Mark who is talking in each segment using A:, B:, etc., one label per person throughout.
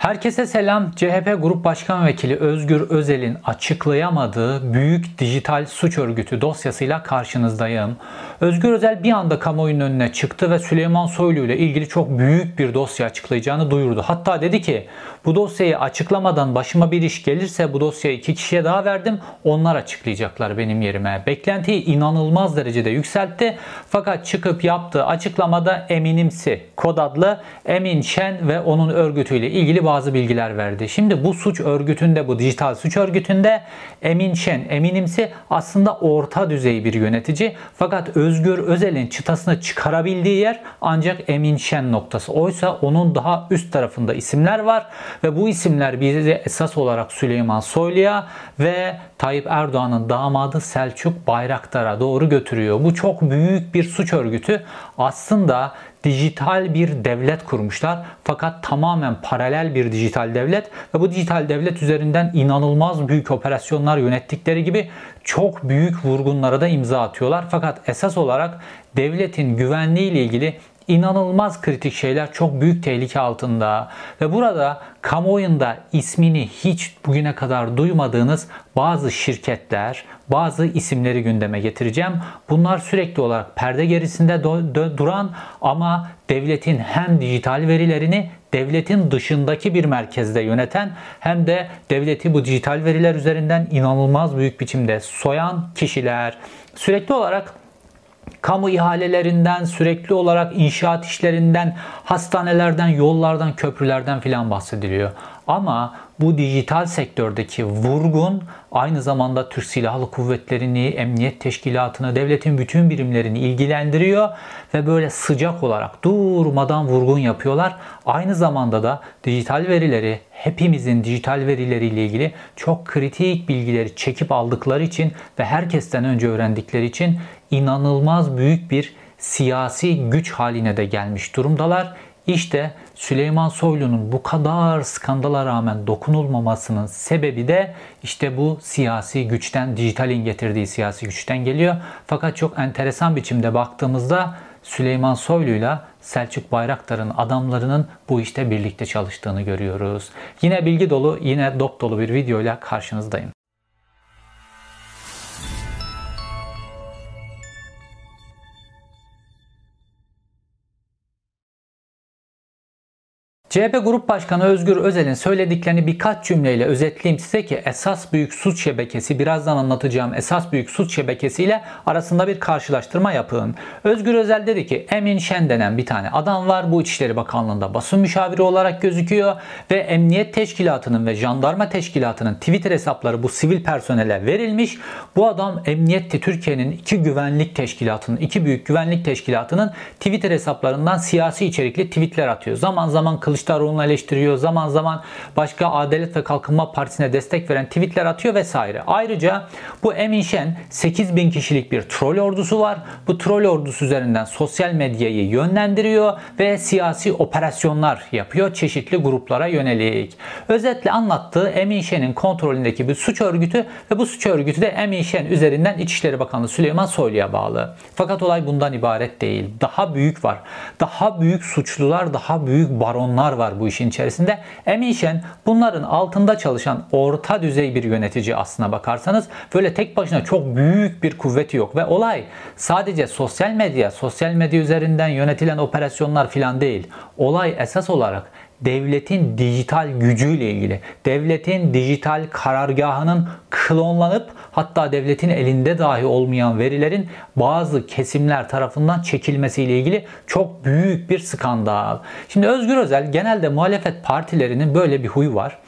A: Herkese selam. CHP Grup Başkan Vekili Özgür Özel'in açıklayamadığı büyük dijital suç örgütü dosyasıyla karşınızdayım. Özgür Özel bir anda kamuoyunun önüne çıktı ve Süleyman Soylu ile ilgili çok büyük bir dosya açıklayacağını duyurdu. Hatta dedi ki bu dosyayı açıklamadan başıma bir iş gelirse bu dosyayı iki kişiye daha verdim. Onlar açıklayacaklar benim yerime. Beklentiyi inanılmaz derecede yükseltti. Fakat çıkıp yaptığı açıklamada Eminimsi kod adlı Emin Şen ve onun örgütüyle ilgili bazı bilgiler verdi. Şimdi bu suç örgütünde, bu dijital suç örgütünde Emin Şen, Eminimsi aslında orta düzey bir yönetici. Fakat Özgür Özel'in çıtasını çıkarabildiği yer ancak Emin Şen noktası. Oysa onun daha üst tarafında isimler var ve bu isimler bizi esas olarak Süleyman Soylu'ya ve Tayyip Erdoğan'ın damadı Selçuk Bayraktar'a doğru götürüyor. Bu çok büyük bir suç örgütü. Aslında dijital bir devlet kurmuşlar. Fakat tamamen paralel bir dijital devlet ve bu dijital devlet üzerinden inanılmaz büyük operasyonlar yönettikleri gibi çok büyük vurgunlara da imza atıyorlar. Fakat esas olarak devletin güvenliği ile ilgili inanılmaz kritik şeyler çok büyük tehlike altında. Ve burada kamuoyunda ismini hiç bugüne kadar duymadığınız bazı şirketler, bazı isimleri gündeme getireceğim. Bunlar sürekli olarak perde gerisinde duran ama devletin hem dijital verilerini devletin dışındaki bir merkezde yöneten hem de devleti bu dijital veriler üzerinden inanılmaz büyük biçimde soyan kişiler sürekli olarak kamu ihalelerinden, sürekli olarak inşaat işlerinden, hastanelerden, yollardan, köprülerden filan bahsediliyor. Ama bu dijital sektördeki vurgun aynı zamanda Türk Silahlı Kuvvetleri'ni, Emniyet Teşkilatı'nı, devletin bütün birimlerini ilgilendiriyor ve böyle sıcak olarak durmadan vurgun yapıyorlar. Aynı zamanda da dijital verileri, hepimizin dijital verileriyle ilgili çok kritik bilgileri çekip aldıkları için ve herkesten önce öğrendikleri için inanılmaz büyük bir siyasi güç haline de gelmiş durumdalar. İşte Süleyman Soylu'nun bu kadar skandala rağmen dokunulmamasının sebebi de işte bu siyasi güçten, dijitalin getirdiği siyasi güçten geliyor. Fakat çok enteresan biçimde baktığımızda Süleyman Soylu'yla Selçuk Bayraktar'ın adamlarının bu işte birlikte çalıştığını görüyoruz. Yine bilgi dolu, yine dop dolu bir videoyla karşınızdayım. CHP Grup Başkanı Özgür Özel'in söylediklerini birkaç cümleyle özetleyeyim size ki esas büyük suç şebekesi, birazdan anlatacağım esas büyük suç şebekesiyle arasında bir karşılaştırma yapın. Özgür Özel dedi ki Emin Şen denen bir tane adam var. Bu İçişleri Bakanlığı'nda basın müşaviri olarak gözüküyor ve Emniyet Teşkilatı'nın ve Jandarma Teşkilatı'nın Twitter hesapları bu sivil personele verilmiş. Bu adam Emniyet'te Türkiye'nin iki güvenlik teşkilatının, iki büyük güvenlik teşkilatının Twitter hesaplarından siyasi içerikli tweetler atıyor. Zaman zaman kılıç Kılıçdaroğlu'nu eleştiriyor. Zaman zaman başka Adalet ve Kalkınma Partisi'ne destek veren tweetler atıyor vesaire. Ayrıca bu Emin Şen 8 bin kişilik bir troll ordusu var. Bu troll ordusu üzerinden sosyal medyayı yönlendiriyor ve siyasi operasyonlar yapıyor çeşitli gruplara yönelik. Özetle anlattığı Emin Şen'in kontrolündeki bir suç örgütü ve bu suç örgütü de Emin Şen üzerinden İçişleri Bakanı Süleyman Soylu'ya bağlı. Fakat olay bundan ibaret değil. Daha büyük var. Daha büyük suçlular, daha büyük baronlar insanlar var bu işin içerisinde. Emin Şen bunların altında çalışan orta düzey bir yönetici aslına bakarsanız böyle tek başına çok büyük bir kuvveti yok ve olay sadece sosyal medya, sosyal medya üzerinden yönetilen operasyonlar filan değil. Olay esas olarak devletin dijital gücüyle ilgili, devletin dijital karargahının klonlanıp hatta devletin elinde dahi olmayan verilerin bazı kesimler tarafından çekilmesiyle ilgili çok büyük bir skandal. Şimdi Özgür Özel genelde muhalefet partilerinin böyle bir huyu var.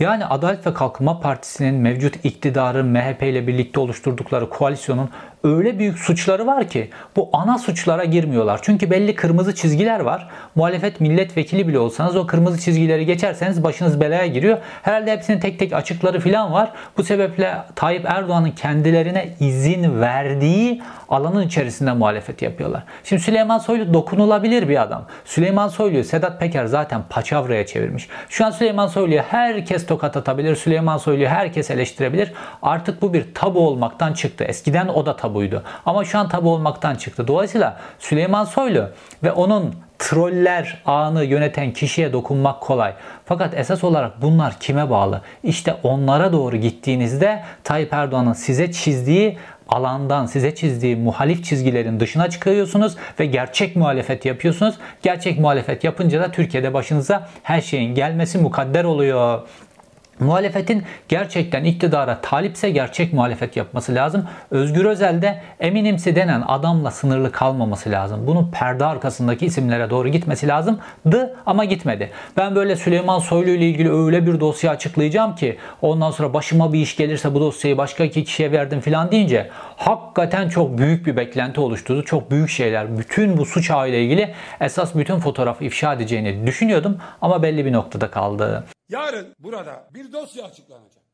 A: Yani Adalet ve Kalkınma Partisi'nin mevcut iktidarı MHP ile birlikte oluşturdukları koalisyonun öyle büyük suçları var ki bu ana suçlara girmiyorlar. Çünkü belli kırmızı çizgiler var. Muhalefet milletvekili bile olsanız o kırmızı çizgileri geçerseniz başınız belaya giriyor. Herhalde hepsinin tek tek açıkları falan var. Bu sebeple Tayyip Erdoğan'ın kendilerine izin verdiği alanın içerisinde muhalefet yapıyorlar. Şimdi Süleyman Soylu dokunulabilir bir adam. Süleyman Soylu'yu Sedat Peker zaten paçavraya çevirmiş. Şu an Süleyman Soylu'ya herkes tokat atabilir. Süleyman Soylu'yu herkes eleştirebilir. Artık bu bir tabu olmaktan çıktı. Eskiden o da tabu tabuydu. Ama şu an tabu olmaktan çıktı. Dolayısıyla Süleyman Soylu ve onun troller ağını yöneten kişiye dokunmak kolay. Fakat esas olarak bunlar kime bağlı? İşte onlara doğru gittiğinizde Tayyip Erdoğan'ın size çizdiği alandan size çizdiği muhalif çizgilerin dışına çıkıyorsunuz ve gerçek muhalefet yapıyorsunuz. Gerçek muhalefet yapınca da Türkiye'de başınıza her şeyin gelmesi mukadder oluyor. Muhalefetin gerçekten iktidara talipse gerçek muhalefet yapması lazım. Özgür Özel de eminimsi denen adamla sınırlı kalmaması lazım. Bunun perde arkasındaki isimlere doğru gitmesi lazımdı ama gitmedi. Ben böyle Süleyman Soylu ile ilgili öyle bir dosya açıklayacağım ki ondan sonra başıma bir iş gelirse bu dosyayı başka iki kişiye verdim falan deyince hakikaten çok büyük bir beklenti oluşturdu. Çok büyük şeyler. Bütün bu suç ağıyla ilgili esas bütün fotoğrafı ifşa edeceğini düşünüyordum ama belli bir noktada kaldı.
B: Yarın burada bir dosya açıklanacak.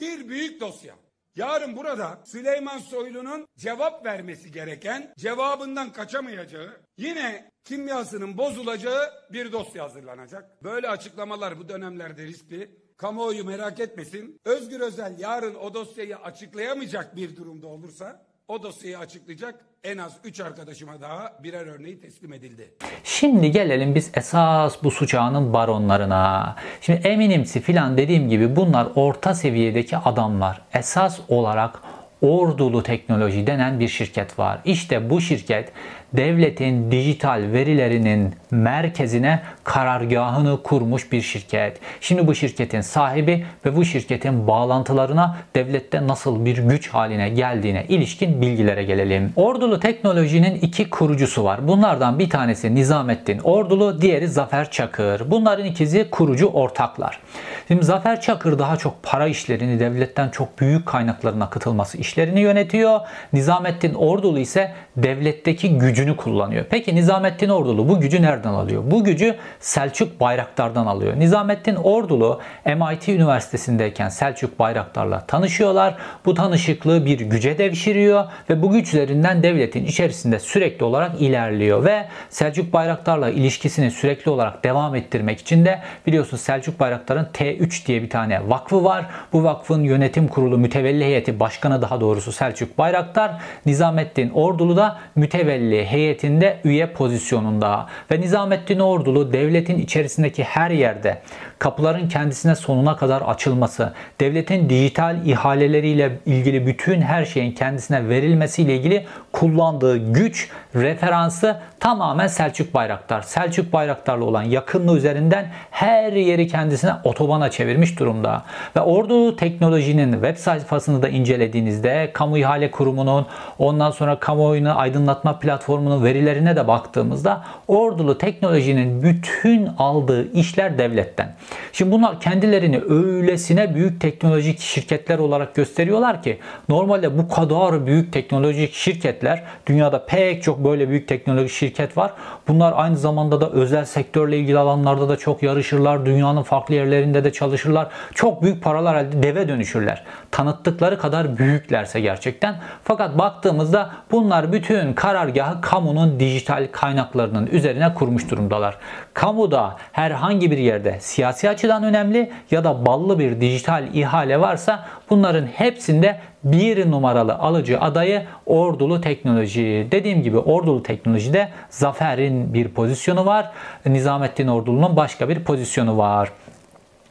B: Bir büyük dosya. Yarın burada Süleyman Soylu'nun cevap vermesi gereken, cevabından kaçamayacağı, yine kimyasının bozulacağı bir dosya hazırlanacak. Böyle açıklamalar bu dönemlerde riskli. Kamuoyu merak etmesin. Özgür Özel yarın o dosyayı açıklayamayacak bir durumda olursa o dosyayı açıklayacak en az 3 arkadaşıma daha birer örneği teslim edildi.
A: Şimdi gelelim biz esas bu suç ağının baronlarına. Şimdi eminimsi filan dediğim gibi bunlar orta seviyedeki adamlar. Esas olarak Ordulu Teknoloji denen bir şirket var. İşte bu şirket devletin dijital verilerinin merkezine karargahını kurmuş bir şirket. Şimdi bu şirketin sahibi ve bu şirketin bağlantılarına devlette nasıl bir güç haline geldiğine ilişkin bilgilere gelelim. Ordulu Teknoloji'nin iki kurucusu var. Bunlardan bir tanesi Nizamettin Ordulu, diğeri Zafer Çakır. Bunların ikizi kurucu ortaklar. Şimdi Zafer Çakır daha çok para işlerini, devletten çok büyük kaynakların akıtılması işlerini yönetiyor. Nizamettin Ordulu ise devletteki gücünü kullanıyor. Peki Nizamettin Ordulu bu gücü nereden alıyor? Bu gücü Selçuk Bayraktar'dan alıyor. Nizamettin Ordulu MIT Üniversitesi'ndeyken Selçuk Bayraktar'la tanışıyorlar. Bu tanışıklığı bir güce devşiriyor ve bu güçlerinden devletin içerisinde sürekli olarak ilerliyor ve Selçuk Bayraktar'la ilişkisini sürekli olarak devam ettirmek için de biliyorsunuz Selçuk Bayraktar'ın T3 diye bir tane vakfı var. Bu vakfın yönetim kurulu mütevelli heyeti başkanı daha doğrusu Selçuk Bayraktar, Nizamettin Ordulu da mütevelli heyetinde üye pozisyonunda. Ve Nizamettin Ordulu devletin içerisindeki her yerde kapıların kendisine sonuna kadar açılması, devletin dijital ihaleleriyle ilgili bütün her şeyin kendisine verilmesiyle ilgili kullandığı güç, referansı tamamen Selçuk Bayraktar. Selçuk Bayraktar'la olan yakınlığı üzerinden her yeri kendisine otobana çevirmiş durumda. Ve Ordu Teknoloji'nin web sayfasını da incelediğinizde kamu ihale kurumunun ondan sonra kamuoyunu aydınlatma platformunun verilerine de baktığımızda Ordulu Teknoloji'nin bütün aldığı işler devletten. Şimdi bunlar kendilerini öylesine büyük teknolojik şirketler olarak gösteriyorlar ki normalde bu kadar büyük teknolojik şirketler dünyada pek çok böyle büyük teknolojik şirket var. Bunlar aynı zamanda da özel sektörle ilgili alanlarda da çok yarışırlar. Dünyanın farklı yerlerinde de çalışırlar. Çok büyük paralar elde deve dönüşürler. Tanıttıkları kadar büyüklerse gerçekten. Fakat baktığımızda bunlar bütün karargahı kamunun dijital kaynaklarının üzerine kurmuş durumdalar. Kamuda herhangi bir yerde siyasi açıdan önemli ya da ballı bir dijital ihale varsa bunların hepsinde bir numaralı alıcı adayı Ordulu Teknoloji. Dediğim gibi Ordulu Teknoloji'de Zafer'in bir pozisyonu var. Nizamettin Ordulu'nun başka bir pozisyonu var.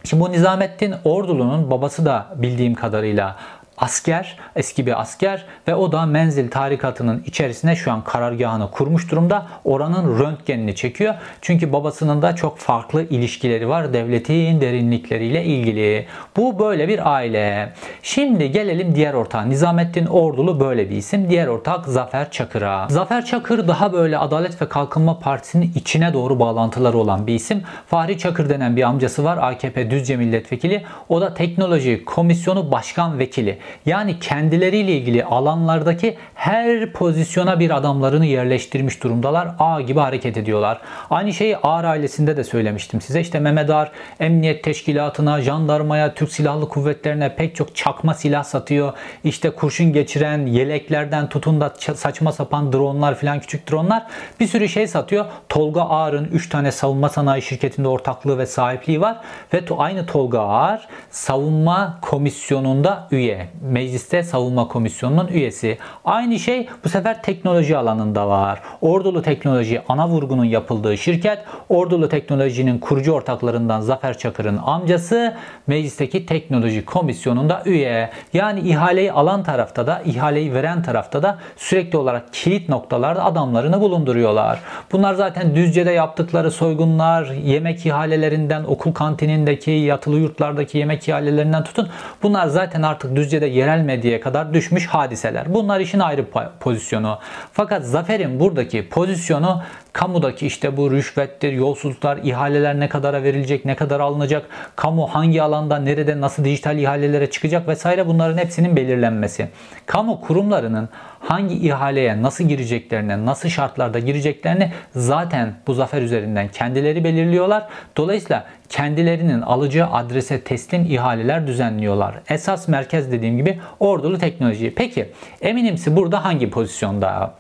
A: Şimdi bu Nizamettin Ordulu'nun babası da bildiğim kadarıyla asker, eski bir asker ve o da menzil tarikatının içerisine şu an karargahını kurmuş durumda. Oranın röntgenini çekiyor. Çünkü babasının da çok farklı ilişkileri var devletin derinlikleriyle ilgili. Bu böyle bir aile. Şimdi gelelim diğer ortağa. Nizamettin Ordulu böyle bir isim. Diğer ortak Zafer Çakır'a. Zafer Çakır daha böyle Adalet ve Kalkınma Partisi'nin içine doğru bağlantıları olan bir isim. Fahri Çakır denen bir amcası var. AKP Düzce Milletvekili. O da Teknoloji Komisyonu Başkan Vekili. Yani kendileriyle ilgili alanlardaki her pozisyona bir adamlarını yerleştirmiş durumdalar. A gibi hareket ediyorlar. Aynı şeyi Ağar ailesinde de söylemiştim size. İşte Mehmet Ağar emniyet teşkilatına, jandarmaya, Türk Silahlı Kuvvetlerine pek çok çakma silah satıyor. İşte kurşun geçiren yeleklerden tutun da saçma sapan dronlar filan küçük dronlar bir sürü şey satıyor. Tolga Ağar'ın 3 tane savunma sanayi şirketinde ortaklığı ve sahipliği var ve aynı Tolga Ağar savunma komisyonunda üye mecliste savunma komisyonunun üyesi. Aynı şey bu sefer teknoloji alanında var. Ordulu Teknoloji ana vurgunun yapıldığı şirket Ordulu Teknoloji'nin kurucu ortaklarından Zafer Çakır'ın amcası meclisteki teknoloji komisyonunda üye. Yani ihaleyi alan tarafta da ihaleyi veren tarafta da sürekli olarak kilit noktalarda adamlarını bulunduruyorlar. Bunlar zaten Düzce'de yaptıkları soygunlar, yemek ihalelerinden, okul kantinindeki, yatılı yurtlardaki yemek ihalelerinden tutun. Bunlar zaten artık Düzce'de yerel medyaya kadar düşmüş hadiseler. Bunlar işin ayrı pozisyonu. Fakat Zafer'in buradaki pozisyonu kamudaki işte bu rüşvettir, yolsuzluklar, ihaleler ne kadara verilecek, ne kadar alınacak, kamu hangi alanda, nerede, nasıl dijital ihalelere çıkacak vesaire bunların hepsinin belirlenmesi. Kamu kurumlarının hangi ihaleye nasıl gireceklerini, nasıl şartlarda gireceklerini zaten bu zafer üzerinden kendileri belirliyorlar. Dolayısıyla kendilerinin alacağı adrese teslim ihaleler düzenliyorlar. Esas merkez dediğim gibi ordulu teknoloji. Peki Eminimsi burada hangi pozisyonda?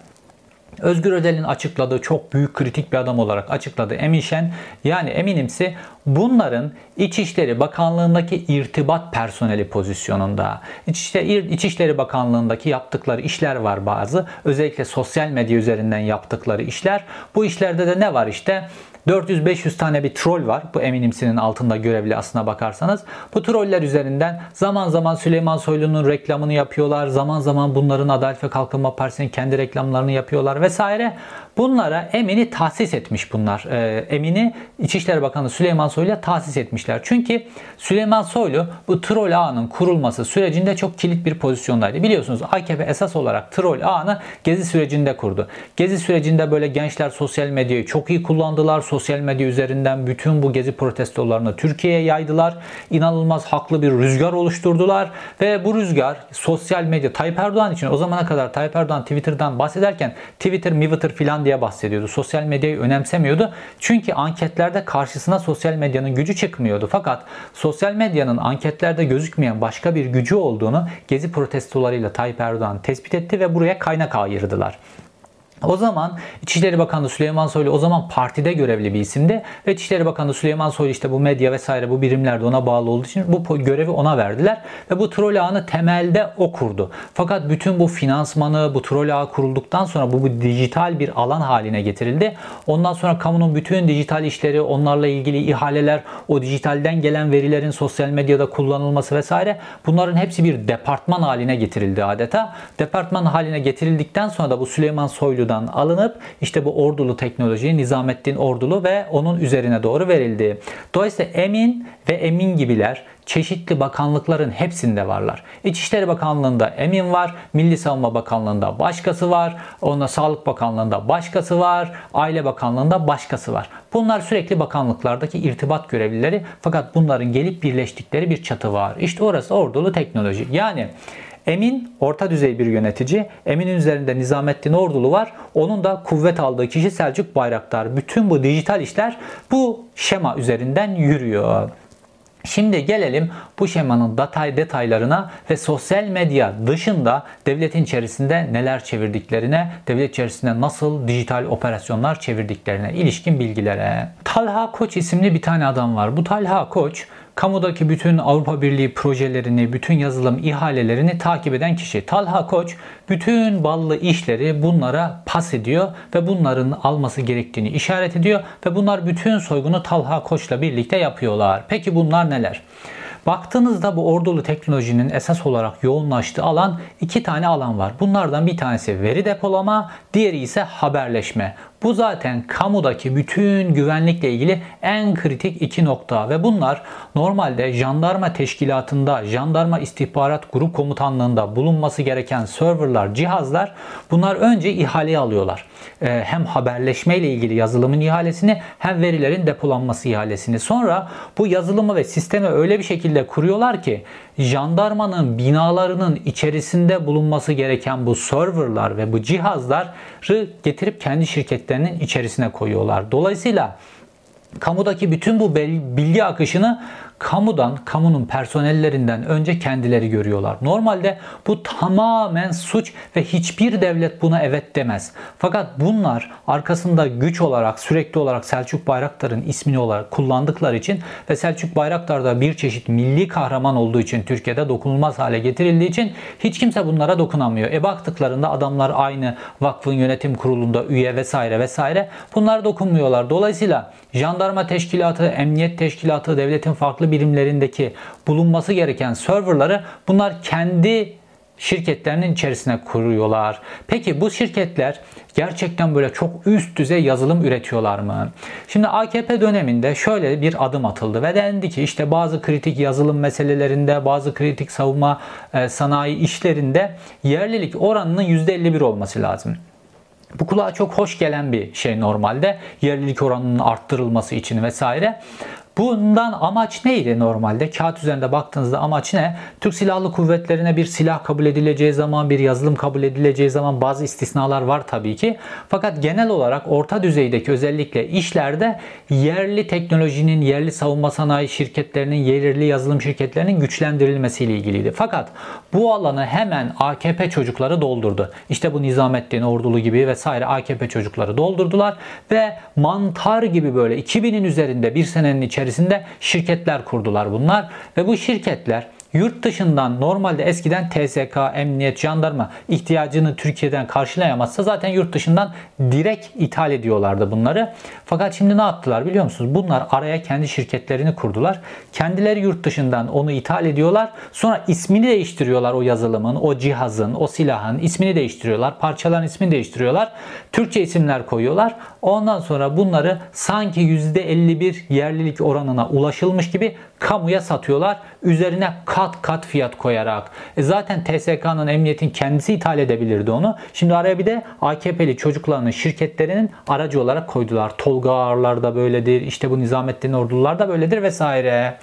A: Özgür Özel'in açıkladığı çok büyük kritik bir adam olarak açıkladı Emin Şen. Yani eminimsi bunların İçişleri Bakanlığı'ndaki irtibat personeli pozisyonunda. İçişleri, İçişleri Bakanlığı'ndaki yaptıkları işler var bazı. Özellikle sosyal medya üzerinden yaptıkları işler. Bu işlerde de ne var işte? 400-500 tane bir troll var. Bu Eminimsi'nin altında görevli aslına bakarsanız. Bu troller üzerinden zaman zaman Süleyman Soylu'nun reklamını yapıyorlar. Zaman zaman bunların Adalet ve Kalkınma Partisi'nin kendi reklamlarını yapıyorlar vesaire. Bunlara Emin'i tahsis etmiş bunlar. Ee, Emin'i İçişleri Bakanı Süleyman Soylu'ya tahsis etmişler. Çünkü Süleyman Soylu bu troll ağının kurulması sürecinde çok kilit bir pozisyondaydı. Biliyorsunuz AKP esas olarak troll ağını Gezi sürecinde kurdu. Gezi sürecinde böyle gençler sosyal medyayı çok iyi kullandılar. Sosyal medya üzerinden bütün bu Gezi protestolarını Türkiye'ye yaydılar. İnanılmaz haklı bir rüzgar oluşturdular ve bu rüzgar sosyal medya Tayyip Erdoğan için o zamana kadar Tayyip Erdoğan Twitter'dan bahsederken Twitter, Twitter filan diye bahsediyordu. Sosyal medyayı önemsemiyordu. Çünkü anketlerde karşısına sosyal medyanın gücü çıkmıyordu. Fakat sosyal medyanın anketlerde gözükmeyen başka bir gücü olduğunu Gezi protestolarıyla Tayyip Erdoğan tespit etti ve buraya kaynak ayırdılar. O zaman İçişleri Bakanı Süleyman Soylu o zaman partide görevli bir isimdi ve İçişleri Bakanı Süleyman Soylu işte bu medya vesaire bu birimlerde ona bağlı olduğu için bu görevi ona verdiler ve bu troll ağını temelde o kurdu. Fakat bütün bu finansmanı, bu troll ağı kurulduktan sonra bu, bu dijital bir alan haline getirildi. Ondan sonra kamunun bütün dijital işleri, onlarla ilgili ihaleler, o dijitalden gelen verilerin sosyal medyada kullanılması vesaire bunların hepsi bir departman haline getirildi adeta. Departman haline getirildikten sonra da bu Süleyman Soylu Ordu'dan alınıp işte bu ordulu teknoloji Nizamettin Ordulu ve onun üzerine doğru verildi. Dolayısıyla Emin ve Emin gibiler çeşitli bakanlıkların hepsinde varlar. İçişleri Bakanlığı'nda Emin var, Milli Savunma Bakanlığı'nda başkası var, ona Sağlık Bakanlığı'nda başkası var, Aile Bakanlığı'nda başkası var. Bunlar sürekli bakanlıklardaki irtibat görevlileri fakat bunların gelip birleştikleri bir çatı var. İşte orası ordulu teknoloji. Yani Emin orta düzey bir yönetici. Emin'in üzerinde Nizamettin Ordulu var. Onun da kuvvet aldığı kişi Selçuk Bayraktar. Bütün bu dijital işler bu şema üzerinden yürüyor. Şimdi gelelim bu şemanın detay detaylarına ve sosyal medya dışında devletin içerisinde neler çevirdiklerine, devlet içerisinde nasıl dijital operasyonlar çevirdiklerine ilişkin bilgilere. Talha Koç isimli bir tane adam var. Bu Talha Koç kamudaki bütün Avrupa Birliği projelerini, bütün yazılım ihalelerini takip eden kişi. Talha Koç bütün ballı işleri bunlara pas ediyor ve bunların alması gerektiğini işaret ediyor ve bunlar bütün soygunu Talha Koç'la birlikte yapıyorlar. Peki bunlar neler? Baktığınızda bu ordulu teknolojinin esas olarak yoğunlaştığı alan iki tane alan var. Bunlardan bir tanesi veri depolama, diğeri ise haberleşme. Bu zaten kamudaki bütün güvenlikle ilgili en kritik iki nokta ve bunlar normalde jandarma teşkilatında, jandarma istihbarat grup komutanlığında bulunması gereken serverlar, cihazlar bunlar önce ihaleyi alıyorlar. Ee, hem haberleşme ile ilgili yazılımın ihalesini hem verilerin depolanması ihalesini. Sonra bu yazılımı ve sistemi öyle bir şekilde kuruyorlar ki jandarmanın binalarının içerisinde bulunması gereken bu serverlar ve bu cihazları getirip kendi şirketlerinin içerisine koyuyorlar. Dolayısıyla kamudaki bütün bu bilgi akışını kamudan, kamunun personellerinden önce kendileri görüyorlar. Normalde bu tamamen suç ve hiçbir devlet buna evet demez. Fakat bunlar arkasında güç olarak sürekli olarak Selçuk Bayraktar'ın ismini olarak kullandıkları için ve Selçuk Bayraktar da bir çeşit milli kahraman olduğu için Türkiye'de dokunulmaz hale getirildiği için hiç kimse bunlara dokunamıyor. E baktıklarında adamlar aynı vakfın yönetim kurulunda üye vesaire vesaire bunlar dokunmuyorlar. Dolayısıyla jandarma teşkilatı, emniyet teşkilatı, devletin farklı birimlerindeki bulunması gereken serverları bunlar kendi şirketlerinin içerisine kuruyorlar. Peki bu şirketler gerçekten böyle çok üst düzey yazılım üretiyorlar mı? Şimdi AKP döneminde şöyle bir adım atıldı ve dendi ki işte bazı kritik yazılım meselelerinde, bazı kritik savunma e, sanayi işlerinde yerlilik oranının %51 olması lazım. Bu kulağa çok hoş gelen bir şey normalde. Yerlilik oranının arttırılması için vesaire. Bundan amaç neydi normalde? Kağıt üzerinde baktığınızda amaç ne? Türk Silahlı Kuvvetleri'ne bir silah kabul edileceği zaman, bir yazılım kabul edileceği zaman bazı istisnalar var tabii ki. Fakat genel olarak orta düzeydeki özellikle işlerde yerli teknolojinin, yerli savunma sanayi şirketlerinin, yerli yazılım şirketlerinin güçlendirilmesiyle ilgiliydi. Fakat bu alanı hemen AKP çocukları doldurdu. İşte bu Nizamettin Ordulu gibi vesaire AKP çocukları doldurdular ve mantar gibi böyle 2000'in üzerinde bir senenin içerisinde içerisinde şirketler kurdular bunlar. Ve bu şirketler Yurt dışından normalde eskiden TSK, emniyet, jandarma ihtiyacını Türkiye'den karşılayamazsa zaten yurt dışından direkt ithal ediyorlardı bunları. Fakat şimdi ne yaptılar biliyor musunuz? Bunlar araya kendi şirketlerini kurdular. Kendileri yurt dışından onu ithal ediyorlar. Sonra ismini değiştiriyorlar o yazılımın, o cihazın, o silahın ismini değiştiriyorlar. Parçaların ismini değiştiriyorlar. Türkçe isimler koyuyorlar. Ondan sonra bunları sanki %51 yerlilik oranına ulaşılmış gibi kamuya satıyorlar. Üzerine kat kat fiyat koyarak. E zaten TSK'nın emniyetin kendisi ithal edebilirdi onu. Şimdi araya bir de AKP'li çocuklarının şirketlerinin aracı olarak koydular. Tolga Ağarlar da böyledir. İşte bu Nizamettin Ordular da böyledir vesaire.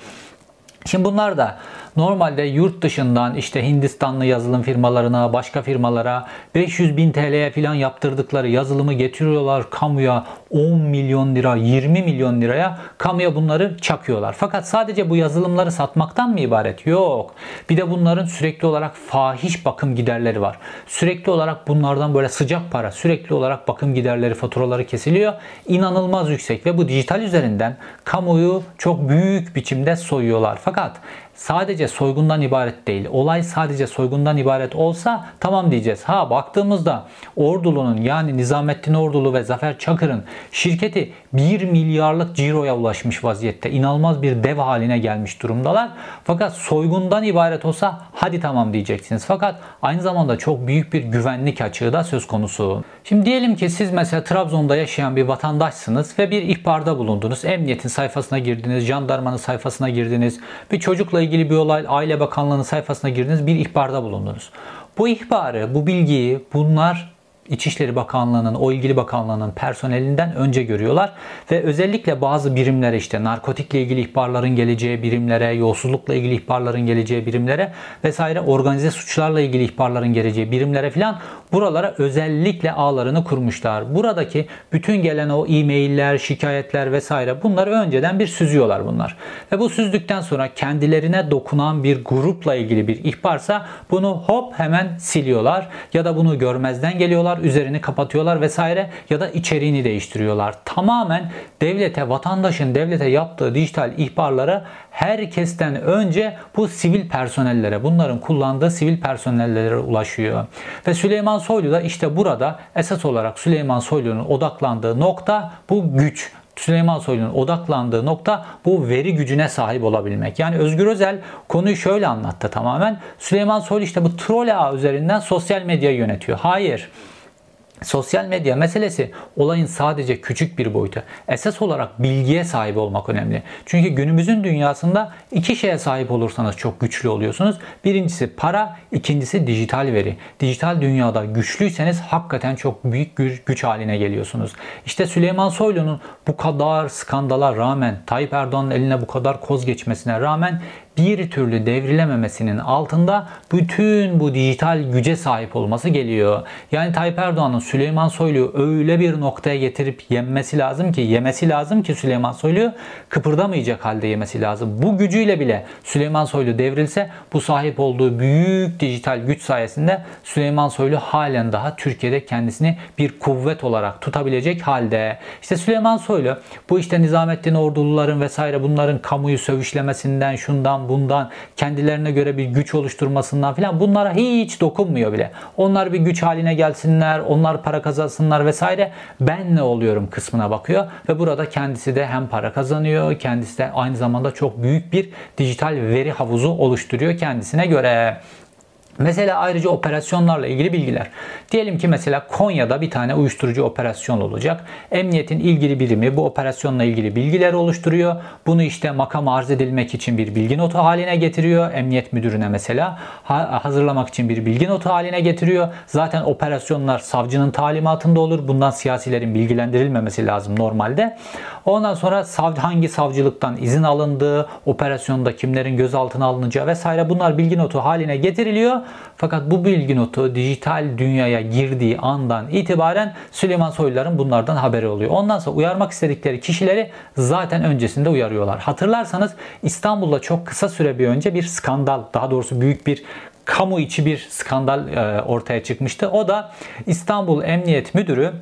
A: Şimdi bunlar da Normalde yurt dışından işte Hindistanlı yazılım firmalarına, başka firmalara 500 bin TL'ye falan yaptırdıkları yazılımı getiriyorlar kamuya 10 milyon lira, 20 milyon liraya kamuya bunları çakıyorlar. Fakat sadece bu yazılımları satmaktan mı ibaret? Yok. Bir de bunların sürekli olarak fahiş bakım giderleri var. Sürekli olarak bunlardan böyle sıcak para, sürekli olarak bakım giderleri, faturaları kesiliyor. İnanılmaz yüksek ve bu dijital üzerinden kamuyu çok büyük biçimde soyuyorlar. Fakat sadece soygundan ibaret değil. Olay sadece soygundan ibaret olsa tamam diyeceğiz. Ha baktığımızda Ordulu'nun yani Nizamettin Ordulu ve Zafer Çakır'ın şirketi 1 milyarlık ciroya ulaşmış vaziyette. İnanılmaz bir dev haline gelmiş durumdalar. Fakat soygundan ibaret olsa hadi tamam diyeceksiniz. Fakat aynı zamanda çok büyük bir güvenlik açığı da söz konusu. Şimdi diyelim ki siz mesela Trabzon'da yaşayan bir vatandaşsınız ve bir ihbarda bulundunuz. Emniyetin sayfasına girdiniz, jandarmanın sayfasına girdiniz, bir çocukla ilgili bir olay Aile Bakanlığı'nın sayfasına girdiniz, bir ihbarda bulundunuz. Bu ihbarı, bu bilgiyi bunlar İçişleri Bakanlığı'nın, o ilgili bakanlığının personelinden önce görüyorlar ve özellikle bazı birimlere işte narkotikle ilgili ihbarların geleceği birimlere, yolsuzlukla ilgili ihbarların geleceği birimlere vesaire organize suçlarla ilgili ihbarların geleceği birimlere filan buralara özellikle ağlarını kurmuşlar. Buradaki bütün gelen o e-mailler, şikayetler vesaire bunları önceden bir süzüyorlar bunlar. Ve bu süzdükten sonra kendilerine dokunan bir grupla ilgili bir ihbarsa bunu hop hemen siliyorlar ya da bunu görmezden geliyorlar kapatıyorlar, üzerini kapatıyorlar vesaire ya da içeriğini değiştiriyorlar. Tamamen devlete, vatandaşın devlete yaptığı dijital ihbarları herkesten önce bu sivil personellere, bunların kullandığı sivil personellere ulaşıyor. Ve Süleyman Soylu da işte burada esas olarak Süleyman Soylu'nun odaklandığı nokta bu güç. Süleyman Soylu'nun odaklandığı nokta bu veri gücüne sahip olabilmek. Yani Özgür Özel konuyu şöyle anlattı tamamen. Süleyman Soylu işte bu troll ağ üzerinden sosyal medyayı yönetiyor. Hayır. Sosyal medya meselesi olayın sadece küçük bir boyutu. Esas olarak bilgiye sahip olmak önemli. Çünkü günümüzün dünyasında iki şeye sahip olursanız çok güçlü oluyorsunuz. Birincisi para, ikincisi dijital veri. Dijital dünyada güçlüyseniz hakikaten çok büyük güç haline geliyorsunuz. İşte Süleyman Soylu'nun bu kadar skandala rağmen, Tayyip Erdoğan'ın eline bu kadar koz geçmesine rağmen bir türlü devrilememesinin altında bütün bu dijital güce sahip olması geliyor. Yani Tayyip Erdoğan'ın Süleyman Soylu'yu öyle bir noktaya getirip yenmesi lazım ki, yemesi lazım ki Süleyman Soylu'yu kıpırdamayacak halde yemesi lazım. Bu gücüyle bile Süleyman Soylu devrilse bu sahip olduğu büyük dijital güç sayesinde Süleyman Soylu halen daha Türkiye'de kendisini bir kuvvet olarak tutabilecek halde. İşte Süleyman Soylu bu işte Nizamettin Orduluların vesaire bunların kamuyu sövüşlemesinden, şundan bundan kendilerine göre bir güç oluşturmasından filan bunlara hiç dokunmuyor bile. Onlar bir güç haline gelsinler, onlar para kazansınlar vesaire. Ben ne oluyorum kısmına bakıyor ve burada kendisi de hem para kazanıyor, kendisi de aynı zamanda çok büyük bir dijital veri havuzu oluşturuyor kendisine göre. Mesela ayrıca operasyonlarla ilgili bilgiler. Diyelim ki mesela Konya'da bir tane uyuşturucu operasyon olacak. Emniyetin ilgili birimi bu operasyonla ilgili bilgiler oluşturuyor. Bunu işte makam arz edilmek için bir bilgi notu haline getiriyor. Emniyet müdürüne mesela hazırlamak için bir bilgi notu haline getiriyor. Zaten operasyonlar savcının talimatında olur. Bundan siyasilerin bilgilendirilmemesi lazım normalde. Ondan sonra savcı hangi savcılıktan izin alındığı, operasyonda kimlerin gözaltına alınacağı vesaire bunlar bilgi notu haline getiriliyor. Fakat bu bilgi notu dijital dünyaya girdiği andan itibaren Süleyman Soyluların bunlardan haberi oluyor. Ondan sonra uyarmak istedikleri kişileri zaten öncesinde uyarıyorlar. Hatırlarsanız İstanbul'da çok kısa süre bir önce bir skandal, daha doğrusu büyük bir kamu içi bir skandal e, ortaya çıkmıştı. O da İstanbul Emniyet Müdürü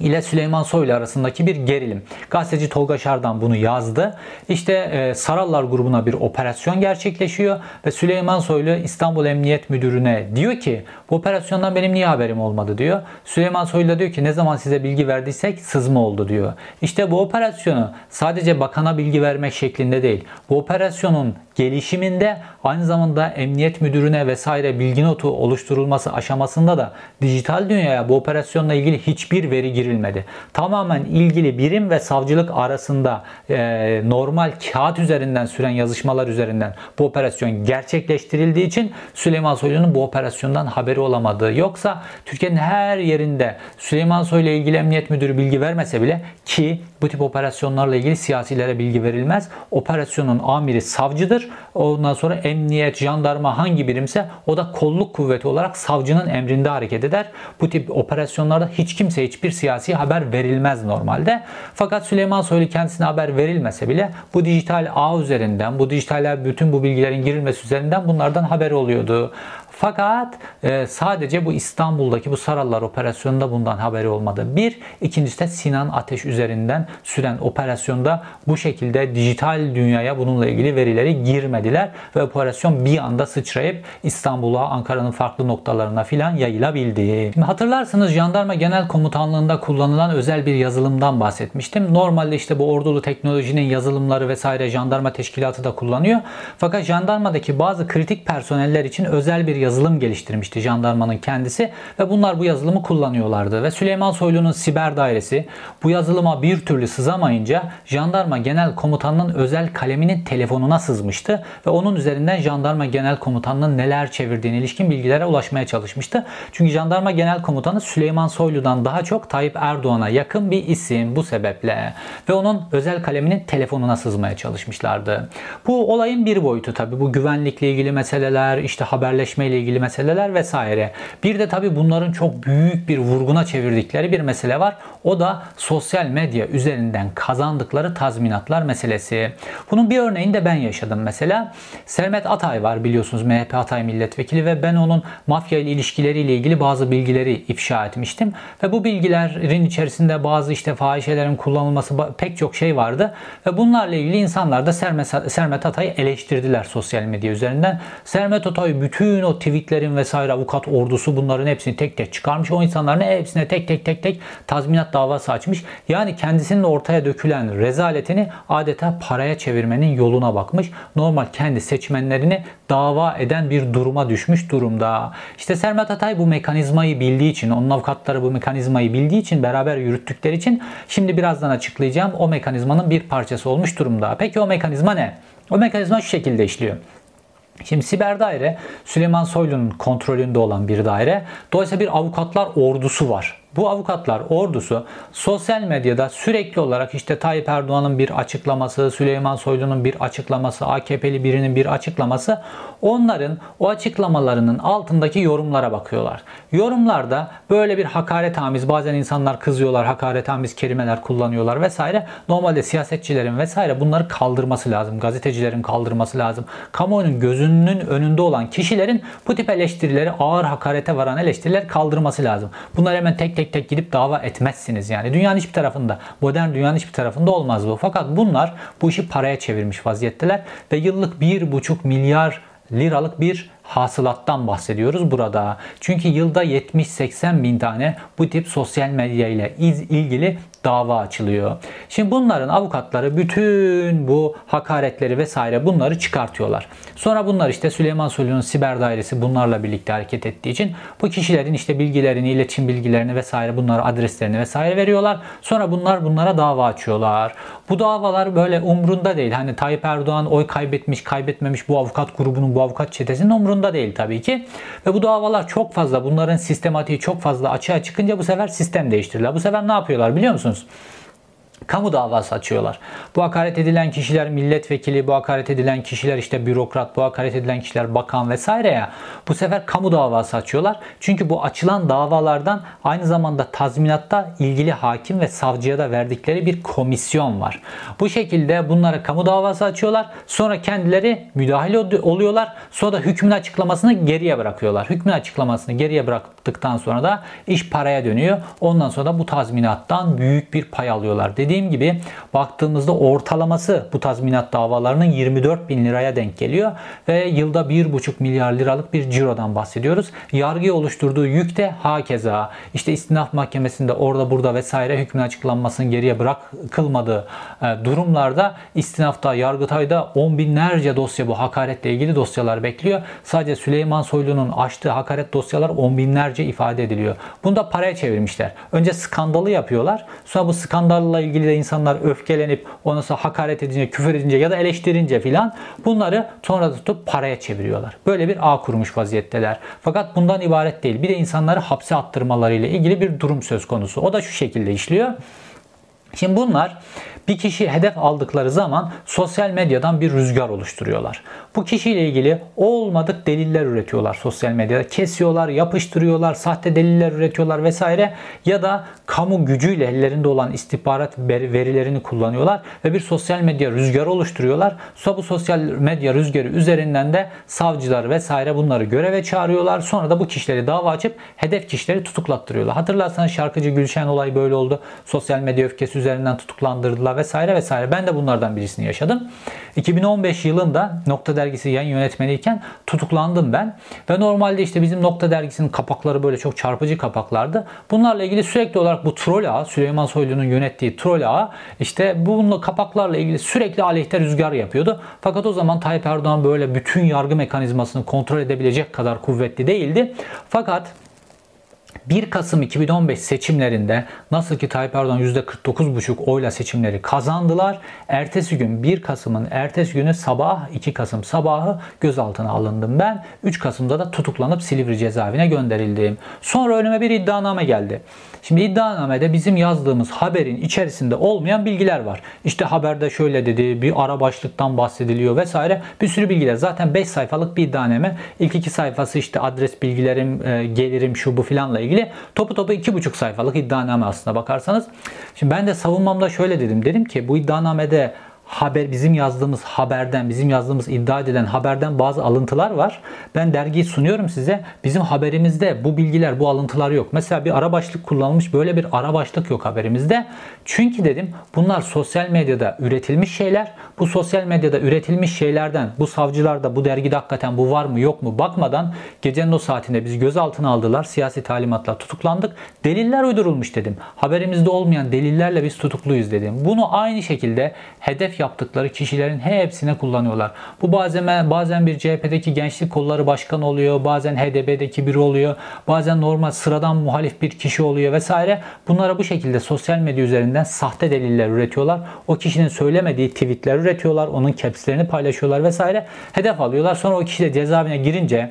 A: ile Süleyman Soylu arasındaki bir gerilim. Gazeteci Tolga Şardan bunu yazdı. İşte e, Sarallar grubuna bir operasyon gerçekleşiyor ve Süleyman Soylu İstanbul Emniyet Müdürü'ne diyor ki bu operasyondan benim niye haberim olmadı diyor. Süleyman Soylu da diyor ki ne zaman size bilgi verdiysek sızma oldu diyor. İşte bu operasyonu sadece bakana bilgi vermek şeklinde değil. Bu operasyonun gelişiminde aynı zamanda emniyet müdürüne vesaire bilgi notu oluşturulması aşamasında da dijital dünyaya bu operasyonla ilgili hiçbir veri girilmedi. Tamamen ilgili birim ve savcılık arasında e, normal kağıt üzerinden süren yazışmalar üzerinden bu operasyon gerçekleştirildiği için Süleyman Soylu'nun bu operasyondan haberi olamadığı. Yoksa Türkiye'nin her yerinde Süleyman Soylu ile ilgili emniyet müdürü bilgi vermese bile ki bu tip operasyonlarla ilgili siyasilere bilgi verilmez. Operasyonun amiri savcıdır. Ondan sonra emniyet, jandarma hangi birimse o da kolluk kuvveti olarak savcının emrinde hareket eder. Bu tip operasyonlarda hiç kimse hiçbir siyasi haber verilmez normalde. Fakat Süleyman Soylu kendisine haber verilmese bile bu dijital ağ üzerinden, bu dijital bütün bu bilgilerin girilmesi üzerinden bunlardan haber oluyordu. Fakat e, sadece bu İstanbul'daki bu Sarallar operasyonunda bundan haberi olmadı. Bir, ikincisi de Sinan Ateş üzerinden süren operasyonda bu şekilde dijital dünyaya bununla ilgili verileri girmediler ve operasyon bir anda sıçrayıp İstanbul'a, Ankara'nın farklı noktalarına filan yayılabildi. Şimdi hatırlarsınız Jandarma Genel Komutanlığı'nda kullanılan özel bir yazılımdan bahsetmiştim. Normalde işte bu ordulu teknolojinin yazılımları vesaire jandarma teşkilatı da kullanıyor. Fakat jandarmadaki bazı kritik personeller için özel bir yazılım yazılım geliştirmişti jandarmanın kendisi ve bunlar bu yazılımı kullanıyorlardı. Ve Süleyman Soylu'nun siber dairesi bu yazılıma bir türlü sızamayınca jandarma genel komutanının özel kaleminin telefonuna sızmıştı ve onun üzerinden jandarma genel komutanının neler çevirdiğine ilişkin bilgilere ulaşmaya çalışmıştı. Çünkü jandarma genel komutanı Süleyman Soylu'dan daha çok Tayyip Erdoğan'a yakın bir isim bu sebeple ve onun özel kaleminin telefonuna sızmaya çalışmışlardı. Bu olayın bir boyutu tabi bu güvenlikle ilgili meseleler işte haberleşme ilgili meseleler vesaire. Bir de tabii bunların çok büyük bir vurguna çevirdikleri bir mesele var. O da sosyal medya üzerinden kazandıkları tazminatlar meselesi. Bunun bir örneğini de ben yaşadım mesela. Sermet Atay var biliyorsunuz MHP Atay milletvekili ve ben onun mafya ile ilişkileriyle ilgili bazı bilgileri ifşa etmiştim. Ve bu bilgilerin içerisinde bazı işte fahişelerin kullanılması pek çok şey vardı. Ve bunlarla ilgili insanlar da Sermet, Sermet Atay'ı eleştirdiler sosyal medya üzerinden. Sermet Atay bütün o tweetlerin vesaire avukat ordusu bunların hepsini tek tek çıkarmış. O insanların hepsine tek tek tek tek tazminat davası açmış. Yani kendisinin ortaya dökülen rezaletini adeta paraya çevirmenin yoluna bakmış. Normal kendi seçmenlerini dava eden bir duruma düşmüş durumda. İşte Sermet Atay bu mekanizmayı bildiği için, onun avukatları bu mekanizmayı bildiği için, beraber yürüttükleri için şimdi birazdan açıklayacağım o mekanizmanın bir parçası olmuş durumda. Peki o mekanizma ne? O mekanizma şu şekilde işliyor. Şimdi siber daire Süleyman Soylu'nun kontrolünde olan bir daire. Dolayısıyla bir avukatlar ordusu var bu avukatlar ordusu sosyal medyada sürekli olarak işte Tayyip Erdoğan'ın bir açıklaması, Süleyman Soylu'nun bir açıklaması, AKP'li birinin bir açıklaması onların o açıklamalarının altındaki yorumlara bakıyorlar. Yorumlarda böyle bir hakaret amiz bazen insanlar kızıyorlar, hakaret amiz kelimeler kullanıyorlar vesaire. Normalde siyasetçilerin vesaire bunları kaldırması lazım. Gazetecilerin kaldırması lazım. Kamuoyunun gözünün önünde olan kişilerin bu tip eleştirileri ağır hakarete varan eleştiriler kaldırması lazım. Bunlar hemen tek tek tek gidip dava etmezsiniz yani. Dünyanın hiçbir tarafında, modern dünyanın hiçbir tarafında olmaz bu. Fakat bunlar bu işi paraya çevirmiş vaziyetteler ve yıllık 1,5 milyar liralık bir hasılattan bahsediyoruz burada. Çünkü yılda 70-80 bin tane bu tip sosyal medya ile ilgili dava açılıyor. Şimdi bunların avukatları bütün bu hakaretleri vesaire bunları çıkartıyorlar. Sonra bunlar işte Süleyman Soylu'nun siber dairesi bunlarla birlikte hareket ettiği için bu kişilerin işte bilgilerini, iletişim bilgilerini vesaire bunları adreslerini vesaire veriyorlar. Sonra bunlar bunlara dava açıyorlar. Bu davalar böyle umrunda değil. Hani Tayyip Erdoğan oy kaybetmiş, kaybetmemiş bu avukat grubunun, bu avukat çetesinin umrunda değil tabii ki. Ve bu davalar çok fazla, bunların sistematiği çok fazla açığa çıkınca bu sefer sistem değiştirirler. Bu sefer ne yapıyorlar biliyor musunuz? años. Kamu davası açıyorlar. Bu hakaret edilen kişiler milletvekili, bu hakaret edilen kişiler işte bürokrat, bu hakaret edilen kişiler bakan vesaire ya. Bu sefer kamu davası açıyorlar. Çünkü bu açılan davalardan aynı zamanda tazminatta ilgili hakim ve savcıya da verdikleri bir komisyon var. Bu şekilde bunlara kamu davası açıyorlar. Sonra kendileri müdahale oluyorlar. Sonra da hükmün açıklamasını geriye bırakıyorlar. Hükmün açıklamasını geriye bıraktıktan sonra da iş paraya dönüyor. Ondan sonra da bu tazminattan büyük bir pay alıyorlar. Dediğim dediğim gibi baktığımızda ortalaması bu tazminat davalarının 24 bin liraya denk geliyor ve yılda 1,5 milyar liralık bir cirodan bahsediyoruz. Yargıya oluşturduğu yük de hakeza işte istinaf mahkemesinde orada burada vesaire hükmün açıklanmasının geriye bırakılmadığı e, durumlarda istinafta, yargıtayda on binlerce dosya bu hakaretle ilgili dosyalar bekliyor. Sadece Süleyman Soylu'nun açtığı hakaret dosyalar on binlerce ifade ediliyor. Bunu da paraya çevirmişler. Önce skandalı yapıyorlar. Sonra bu skandalla ilgili de insanlar öfkelenip ondan sonra hakaret edince, küfür edince ya da eleştirince filan bunları sonra tutup paraya çeviriyorlar. Böyle bir ağ kurmuş vaziyetteler. Fakat bundan ibaret değil. Bir de insanları hapse attırmalarıyla ilgili bir durum söz konusu. O da şu şekilde işliyor. Şimdi bunlar bir kişi hedef aldıkları zaman sosyal medyadan bir rüzgar oluşturuyorlar. Bu kişiyle ilgili olmadık deliller üretiyorlar sosyal medyada. Kesiyorlar, yapıştırıyorlar, sahte deliller üretiyorlar vesaire ya da kamu gücüyle ellerinde olan istihbarat verilerini kullanıyorlar ve bir sosyal medya rüzgarı oluşturuyorlar. Sonra bu sosyal medya rüzgarı üzerinden de savcılar vesaire bunları göreve çağırıyorlar. Sonra da bu kişileri dava açıp hedef kişileri tutuklattırıyorlar. Hatırlarsanız şarkıcı Gülşen olayı böyle oldu. Sosyal medya öfkesi üzerinden tutuklandırdılar vesaire vesaire. Ben de bunlardan birisini yaşadım. 2015 yılında Nokta Dergisi yayın yönetmeniyken tutuklandım ben. Ve normalde işte bizim Nokta Dergisi'nin kapakları böyle çok çarpıcı kapaklardı. Bunlarla ilgili sürekli olarak bu troll ağı, Süleyman Soylu'nun yönettiği troll ağı işte bununla kapaklarla ilgili sürekli aleyhte rüzgar yapıyordu. Fakat o zaman Tayyip Erdoğan böyle bütün yargı mekanizmasını kontrol edebilecek kadar kuvvetli değildi. Fakat 1 Kasım 2015 seçimlerinde nasıl ki Tayyip Erdoğan %49,5 oyla seçimleri kazandılar. Ertesi gün 1 Kasım'ın ertesi günü sabah 2 Kasım sabahı gözaltına alındım ben. 3 Kasım'da da tutuklanıp Silivri cezaevine gönderildim. Sonra önüme bir iddianame geldi. Şimdi iddianamede bizim yazdığımız haberin içerisinde olmayan bilgiler var. İşte haberde şöyle dedi, bir ara başlıktan bahsediliyor vesaire. Bir sürü bilgiler. Zaten 5 sayfalık bir iddianame. İlk iki sayfası işte adres bilgilerim, e, gelirim, şu bu filanla ilgili. Topu topu 2,5 sayfalık iddianame aslında bakarsanız. Şimdi ben de savunmamda şöyle dedim. Dedim ki bu iddianamede haber bizim yazdığımız haberden, bizim yazdığımız iddia edilen haberden bazı alıntılar var. Ben dergiyi sunuyorum size. Bizim haberimizde bu bilgiler, bu alıntılar yok. Mesela bir ara başlık kullanılmış. Böyle bir ara başlık yok haberimizde. Çünkü dedim bunlar sosyal medyada üretilmiş şeyler. Bu sosyal medyada üretilmiş şeylerden bu savcılarda bu dergide hakikaten bu var mı yok mu bakmadan gecenin o saatinde biz gözaltına aldılar. Siyasi talimatla tutuklandık. Deliller uydurulmuş dedim. Haberimizde olmayan delillerle biz tutukluyuz dedim. Bunu aynı şekilde hedef yaptıkları kişilerin hepsine kullanıyorlar. Bu bazen bazen bir CHP'deki gençlik kolları başkanı oluyor, bazen HDP'deki biri oluyor, bazen normal sıradan muhalif bir kişi oluyor vesaire. Bunlara bu şekilde sosyal medya üzerinden sahte deliller üretiyorlar. O kişinin söylemediği tweetler üretiyorlar, onun capslerini paylaşıyorlar vesaire. Hedef alıyorlar. Sonra o kişi de cezaevine girince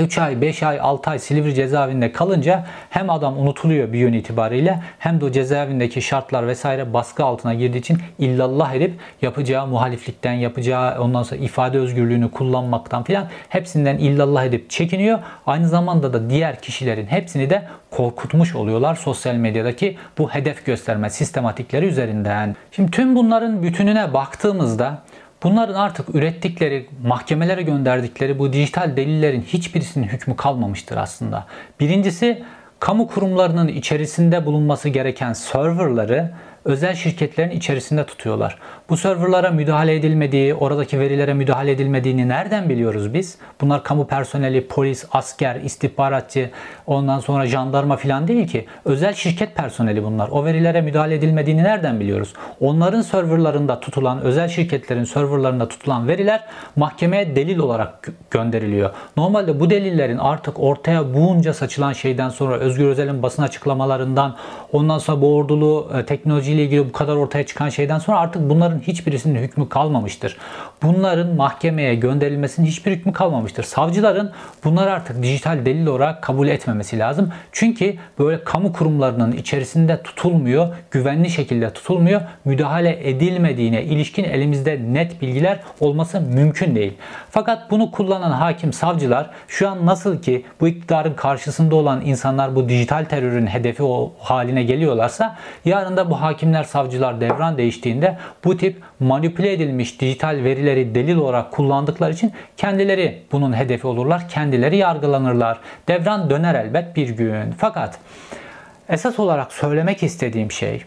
A: 3 ay, 5 ay, 6 ay Silivri cezaevinde kalınca hem adam unutuluyor bir yön itibariyle hem de o cezaevindeki şartlar vesaire baskı altına girdiği için illallah edip yapacağı muhaliflikten, yapacağı ondan sonra ifade özgürlüğünü kullanmaktan filan hepsinden illallah edip çekiniyor. Aynı zamanda da diğer kişilerin hepsini de korkutmuş oluyorlar sosyal medyadaki bu hedef gösterme sistematikleri üzerinden. Şimdi tüm bunların bütününe baktığımızda Bunların artık ürettikleri, mahkemelere gönderdikleri bu dijital delillerin hiçbirisinin hükmü kalmamıştır aslında. Birincisi kamu kurumlarının içerisinde bulunması gereken serverları özel şirketlerin içerisinde tutuyorlar. Bu serverlara müdahale edilmediği, oradaki verilere müdahale edilmediğini nereden biliyoruz biz? Bunlar kamu personeli, polis, asker, istihbaratçı, ondan sonra jandarma falan değil ki. Özel şirket personeli bunlar. O verilere müdahale edilmediğini nereden biliyoruz? Onların serverlarında tutulan, özel şirketlerin serverlarında tutulan veriler mahkemeye delil olarak gönderiliyor. Normalde bu delillerin artık ortaya buğunca saçılan şeyden sonra Özgür Özel'in basın açıklamalarından, ondan sonra bu ordulu e, teknolojiyle ilgili bu kadar ortaya çıkan şeyden sonra artık bunların hiçbirisinin hükmü kalmamıştır. Bunların mahkemeye gönderilmesinin hiçbir hükmü kalmamıştır. Savcıların bunları artık dijital delil olarak kabul etmemesi lazım. Çünkü böyle kamu kurumlarının içerisinde tutulmuyor, güvenli şekilde tutulmuyor. Müdahale edilmediğine ilişkin elimizde net bilgiler olması mümkün değil. Fakat bunu kullanan hakim savcılar şu an nasıl ki bu iktidarın karşısında olan insanlar bu dijital terörün hedefi o haline geliyorlarsa yarın da bu hakimler savcılar devran değiştiğinde bu tip manipüle edilmiş dijital verileri delil olarak kullandıkları için kendileri bunun hedefi olurlar. Kendileri yargılanırlar. Devran döner elbet bir gün. Fakat esas olarak söylemek istediğim şey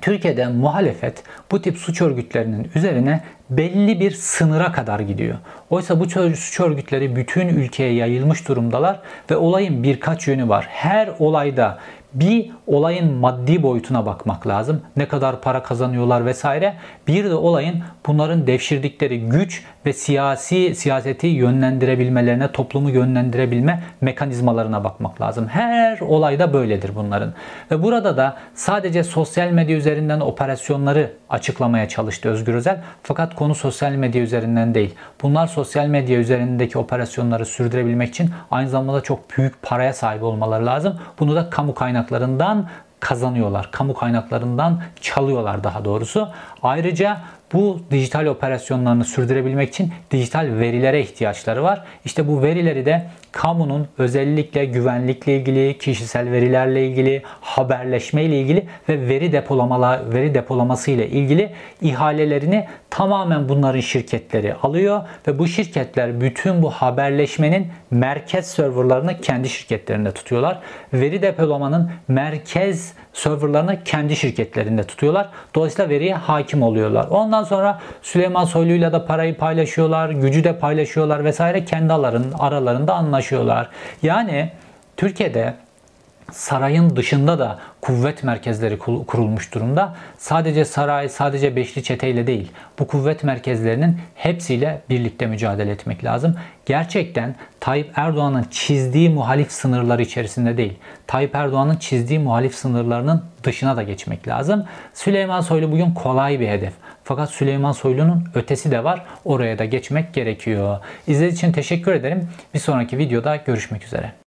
A: Türkiye'de muhalefet bu tip suç örgütlerinin üzerine belli bir sınıra kadar gidiyor. Oysa bu suç örgütleri bütün ülkeye yayılmış durumdalar ve olayın birkaç yönü var. Her olayda bir olayın maddi boyutuna bakmak lazım. Ne kadar para kazanıyorlar vesaire. Bir de olayın bunların devşirdikleri güç ve siyasi siyaseti yönlendirebilmelerine, toplumu yönlendirebilme mekanizmalarına bakmak lazım. Her olayda böyledir bunların. Ve burada da sadece sosyal medya üzerinden operasyonları açıklamaya çalıştı Özgür Özel. Fakat konu sosyal medya üzerinden değil. Bunlar sosyal medya üzerindeki operasyonları sürdürebilmek için aynı zamanda çok büyük paraya sahip olmaları lazım. Bunu da kamu kaynaklarından kazanıyorlar. Kamu kaynaklarından çalıyorlar daha doğrusu. Ayrıca bu dijital operasyonlarını sürdürebilmek için dijital verilere ihtiyaçları var. İşte bu verileri de kamunun özellikle güvenlikle ilgili, kişisel verilerle ilgili, haberleşme ile ilgili ve veri depolamalar veri depolaması ile ilgili ihalelerini tamamen bunların şirketleri alıyor ve bu şirketler bütün bu haberleşmenin merkez serverlarını kendi şirketlerinde tutuyorlar. Veri depolamanın merkez serverlarını kendi şirketlerinde tutuyorlar. Dolayısıyla veriye hakim oluyorlar. Ondan sonra Süleyman Soylu'yla da parayı paylaşıyorlar, gücü de paylaşıyorlar vesaire kendi aralarında anlaşıyorlar. Yani Türkiye'de sarayın dışında da kuvvet merkezleri kurulmuş durumda. Sadece saray, sadece beşli çeteyle değil. Bu kuvvet merkezlerinin hepsiyle birlikte mücadele etmek lazım. Gerçekten Tayyip Erdoğan'ın çizdiği muhalif sınırları içerisinde değil. Tayyip Erdoğan'ın çizdiği muhalif sınırlarının dışına da geçmek lazım. Süleyman Soylu bugün kolay bir hedef. Fakat Süleyman Soylu'nun ötesi de var. Oraya da geçmek gerekiyor. İzlediğiniz için teşekkür ederim. Bir sonraki videoda görüşmek üzere.